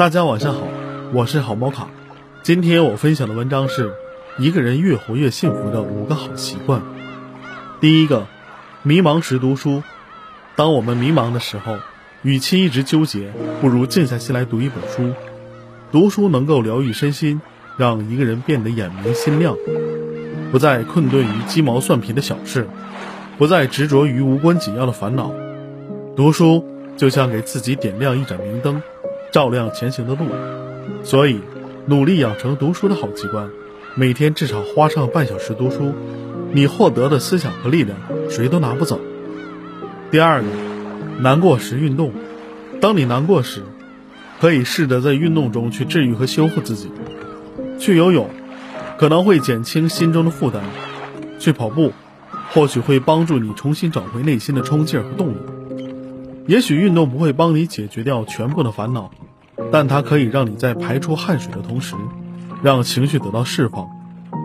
大家晚上好，我是好猫卡。今天我分享的文章是一个人越活越幸福的五个好习惯。第一个，迷茫时读书。当我们迷茫的时候，与其一直纠结，不如静下心来读一本书。读书能够疗愈身心，让一个人变得眼明心亮，不再困顿于鸡毛蒜皮的小事，不再执着于无关紧要的烦恼。读书就像给自己点亮一盏明灯。照亮前行的路，所以努力养成读书的好习惯，每天至少花上半小时读书，你获得的思想和力量谁都拿不走。第二个，难过时运动。当你难过时，可以试着在运动中去治愈和修复自己。去游泳，可能会减轻心中的负担；去跑步，或许会帮助你重新找回内心的冲劲和动力。也许运动不会帮你解决掉全部的烦恼，但它可以让你在排出汗水的同时，让情绪得到释放，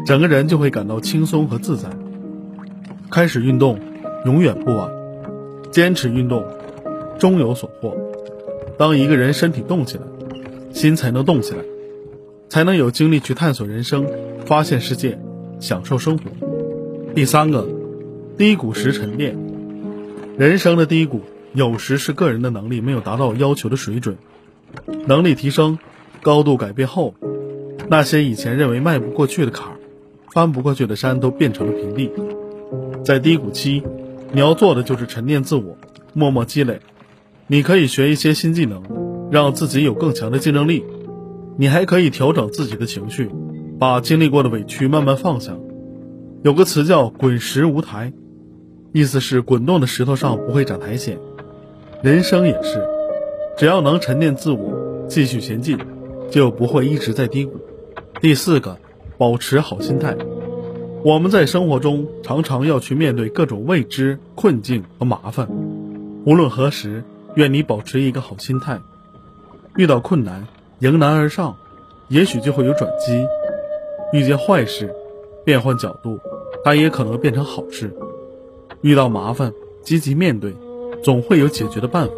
整个人就会感到轻松和自在。开始运动，永远不晚；坚持运动，终有所获。当一个人身体动起来，心才能动起来，才能有精力去探索人生、发现世界、享受生活。第三个，低谷时沉淀。人生的低谷。有时是个人的能力没有达到要求的水准，能力提升，高度改变后，那些以前认为迈不过去的坎儿，翻不过去的山都变成了平地。在低谷期，你要做的就是沉淀自我，默默积累。你可以学一些新技能，让自己有更强的竞争力。你还可以调整自己的情绪，把经历过的委屈慢慢放下。有个词叫“滚石无台”，意思是滚动的石头上不会长苔藓。人生也是，只要能沉淀自我，继续前进，就不会一直在低谷。第四个，保持好心态。我们在生活中常常要去面对各种未知、困境和麻烦，无论何时，愿你保持一个好心态。遇到困难，迎难而上，也许就会有转机；遇见坏事，变换角度，它也可能变成好事。遇到麻烦，积极面对。总会有解决的办法。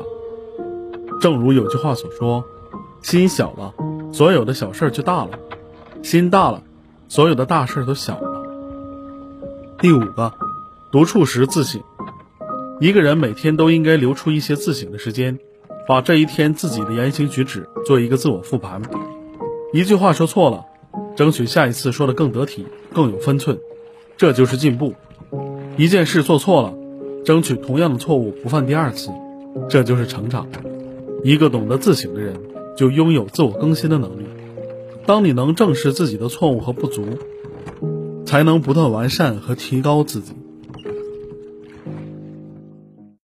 正如有句话所说：“心小了，所有的小事就大了；心大了，所有的大事都小了。”第五个，独处时自省。一个人每天都应该留出一些自省的时间，把这一天自己的言行举止做一个自我复盘。一句话说错了，争取下一次说的更得体、更有分寸，这就是进步。一件事做错了。争取同样的错误不犯第二次，这就是成长。一个懂得自省的人，就拥有自我更新的能力。当你能正视自己的错误和不足，才能不断完善和提高自己。